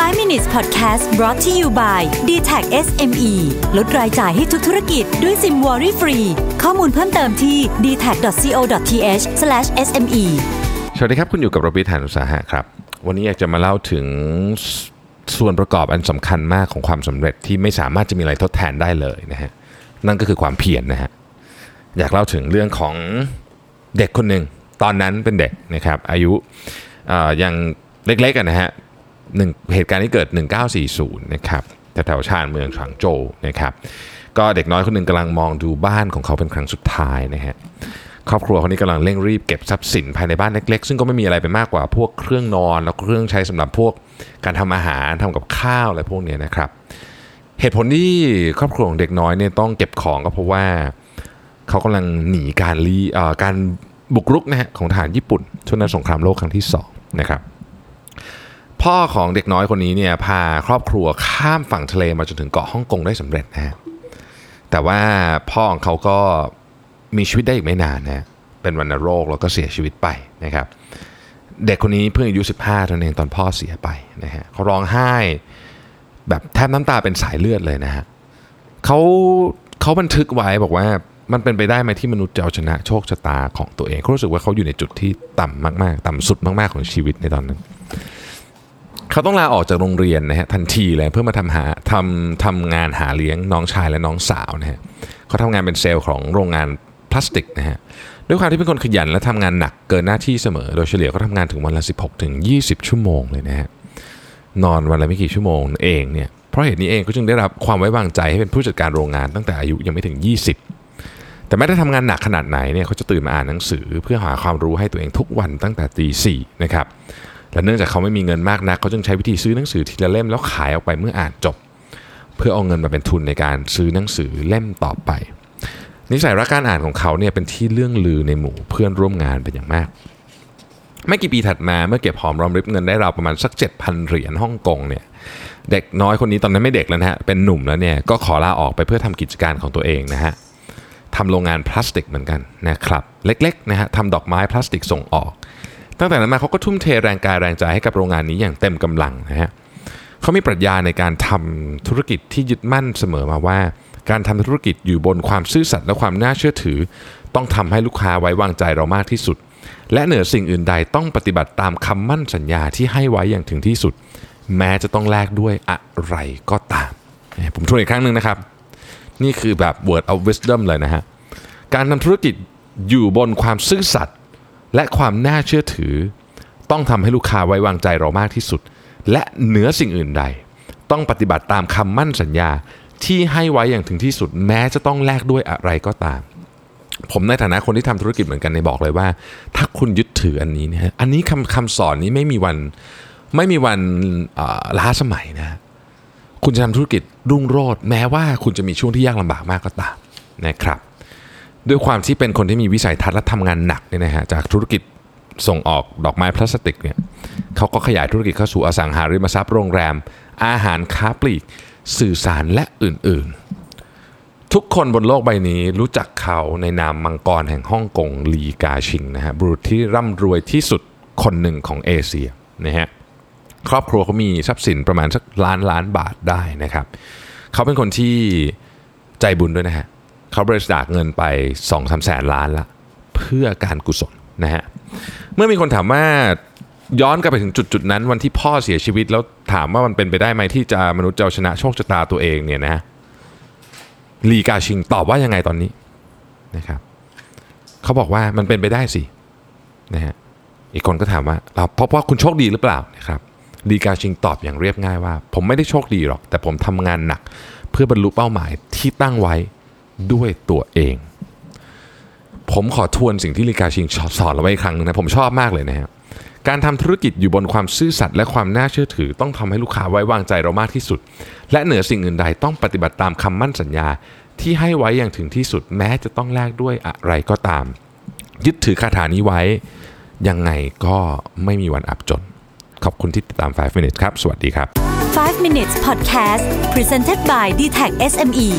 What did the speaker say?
5 minutes podcast brought to you by d t a c SME ลดรายจ่ายให้ทุกธุรกิจด้วยซิมวอรี่ฟรี ข้อมูลเพิ่มเติมที่ d t a c c o t h s m e สวัสดีครับ คุณอยู่กับรบิฐานอุตสาหะครับ วันนี้อยากจะมาเล่าถึงส่วนประกอบอันสำคัญมากของความสำเร็จที่ไม่สามารถจะมีอะไรทดแทนได้เลยนะฮะ นั่นก็คือความเพียรนะฮะ อยากเล่าถึงเรื่องของเด็กคนหนึ่ง ตอนนั้นเป็นเด็กนะครับ อายุเอ่อยังเล็กๆกันนะฮะ หนึ่งเหตุการณ์ที่เกิด 1940 นะครับแถวๆชานเมืองฉางโจวนะครับ ก็เด็กน้อยคนหนึ่งกำลังมองดูบ้านของเขาเป็นครั้งสุดท้ายนะฮะครอบครัวคนนี้กำลังเร่งรีบเก็บทรัพย์สินภายในบ้านเล็กๆ ซึ่งก็ไม่มีอะไรไปมากกว่าพวกเครื่องนอน แล้วก็เครื่องใช้สำหรับพวกการทำอาหารทำกับข้าวอะไรพวกนี้นะครับ เหตุผลที่ครอบครัวของเด็กน้อยเนี่ยต้องเก็บของก็เพราะว่าเขากำลังหนีการรีการบุกรุกนะฮะของทหารญี่ปุ่นช่วงนั้นสงครามโลกครั้งที่สองนะครับ พ่อของเด็กน้อยคนนี้เนี่ยพาครอบครัวข้ามฝั่งทะเลมาจนถึงเกาะฮ่องกงได้สำเร็จนะฮะแต่ว่าพ่อของเขาก็มีชีวิตได้อีกไม่นานนะเป็นวัณโรคแล้วก็เสียชีวิตไปนะครับ เด็กคนนี้เพิ่งอายุ 15เท่านั้นเองตอนพ่อเสียไปนะฮะเขาร้องไห้แบบแทบน้ำตาเป็นสายเลือดเลยนะฮะเขาเขาบันทึกไว้บอกว่ามันเป็นไปได้ไหมที่มนุษย์จะเอาชนะโชคชะตาของตัวเองเขารู้สึกว่าเขาอยู่ในจุดที่ต่ำมากๆ ต่ำสุดมากๆของชีวิตในตอนนั้น เขาต้องลาออกจากโรงเรียนนะฮะทันทีเลยเพื่อมาทำหาทำทำงานหาเลี้ยงน้องชายและน้องสาวนะฮะเขาทำงานเป็นเซลล์ของโรงงานพลาสติกนะฮะด้วยความที่เป็นคนขยันและทำงานหนักเกินหน้าที่เสมอ โดยเฉลี่ยเขาทำงานถึงวันละ 16 ถึง 20 ชั่วโมงเลยนะฮะนอนวันละไม่กี่ชั่วโมงเองเนี่ยเพราะเหตุนี้เองก็จึงได้รับความไว้วางใจให้เป็นผู้จัดการโรงงานตั้งแต่อายุยังไม่ถึง 20 แต่แม้ได้ทำงานหนักขนาดไหนเนี่ยเขาจะตื่นมาอ่านหนังสือ เพื่อหาความรู้ให้ตัวเองทุกวันตั้งแต่ตีสี่นะครับ และเนื่องจากเขาไม่มีเงินมากนักเขาจึงใช้วิธีซื้อหนังสือทีละเล่มแล้วขายออกไปเมื่ออ่านจบ เพื่อเอาเงินมาเป็นทุนในการซื้อหนังสือเล่มต่อไป นิสัยรักการอ่านของเขาเนี่ยเป็นที่เรื่องลือในหมู่เพื่อนร่วมงานเป็นอย่างมาก ไม่กี่ปีถัดมาเมื่อเก็บหอมรอมริบเงินได้ราวประมาณสัก 7,000 เหรียญฮ่องกงเนี่ยเด็กน้อยคนนี้ตอนนั้นไม่เด็กแล้วนะฮะเป็นหนุ่มแล้วเนี่ยก็ขอลาออกไปเพื่อทำกิจการของตัวเองนะฮะทำโรงงานพลาสติกเหมือนกันนะครับเล็กๆนะฮะทำดอกไม้พลาสติกส่งออก ตั้งแต่นั้นมาเขาก็ทุ่มเทแรงกายแรงใจให้กับโรงงานนี้อย่างเต็มกำลังนะฮะเขามีปรัชญาในการทำธุรกิจที่ยึดมั่นเสมอมาว่า การทำธุรกิจอยู่บนความซื่อสัตย์และความน่าเชื่อถือ ต้องทำให้ลูกค้าไว้วางใจเรามากที่สุด และเหนือสิ่งอื่นใดต้องปฏิบัติตามคำมั่นสัญญาที่ให้ไว้อย่างถึงที่สุด แม้จะต้องแลกด้วยอะไรก็ตาม ผมทวนอีกครั้งหนึ่งนะครับ นี่คือแบบ word of wisdom เลยนะฮะการทำธุรกิจอยู่บนความซื่อสัตย์ และความน่าเชื่อถือ ต้องทำให้ลูกค้าไว้วางใจเรามากที่สุด และเหนือสิ่งอื่นใด ต้องปฏิบัติตามคำมั่นสัญญาที่ให้ไว้อย่างถึงที่สุดแม้จะต้องแลกด้วยอะไรก็ตาม ผมในฐานะคนที่ทำธุรกิจเหมือนกันในยบอกเลยว่า ถ้าคุณยึดถืออันนี้นะฮะอันนี้คำคำสอนนี้ไม่มีวันไม่มีวันล้าสมัยนะคุณจะทำธุรกิจรุ่งโรจน์แม้ว่าคุณจะมีช่วงที่ยากลำบากมากก็ตามนะครับ ด้วยความที่เป็นคนที่มีวิสัยทัศน์และทำงานหนักเนี่ยนะฮะจากธุรกิจส่งออกดอกไม้พลาสติกเนี่ยเขาก็ขยายธุรกิจเข้าสู่อสังหาริมทรัพย์โรงแรม อาหารค้าปลีก สื่อสารและอื่นๆ ทุกคนบนโลกใบนี้รู้จักเขาในนามมังกรแห่งฮ่องกงลีกาชิงนะฮะบุรุษที่ร่ำรวยที่สุดคนหนึ่งของเอเชียนะฮะครอบครัวเขามีทรัพย์สินประมาณสักล้านล้านบาทได้นะครับ เขาเป็นคนที่ใจบุญด้วยนะฮะเขาบริจาคเงินไป2องสามแสนล้านละเพื่อการกุศลนะฮะเมื่อมีคนถามว่าย้อนกลับไปถึงจุดจุดนั้นวันที่พ่อเสียชีวิตแล้วถามว่ามันเป็นไปได้ไหมที่จะมนุษย์จะชนะโชคชะตาตัวเองเนี่ยนะลีกาชิงตอบว่ายังไงตอนนี้นะครับเขาบอกว่ามันเป็นไปได้สินะฮะอีกคนก็ถามว่าเราเพราะว่าคุณโชคดีหรือเปล่านะครับลีกาชิงตอบอย่างเรียบง่ายว่า ผมไม่ได้โชคดีหรอก แต่ผมทำงานหนัก เพื่อบรรลุเป้าหมายที่ตั้งไว้ ด้วยตัวเอง ผมขอทวนสิ่งที่ลีกาชิงสอนเราไว้อีกครั้งนึงนะ ผมชอบมากเลยนะครับการทำธุรกิจอยู่บนความซื่อสัตย์และความน่าเชื่อถือ ต้องทำให้ลูกค้าไว้วางใจเรามากที่สุด และเหนือสิ่งอื่นใดต้องปฏิบัติตามคำมั่นสัญญา ที่ให้ไว้อย่างถึงที่สุดแม้จะต้องแลกด้วยอะไรก็ตาม ยึดถือคาถานี้ไว้ ยังไงก็ไม่มีวันอับจน ขอบคุณที่ติดตาม 5 minutes ครับ สวัสดีครับ 5 minutes podcast presented by d t a c SME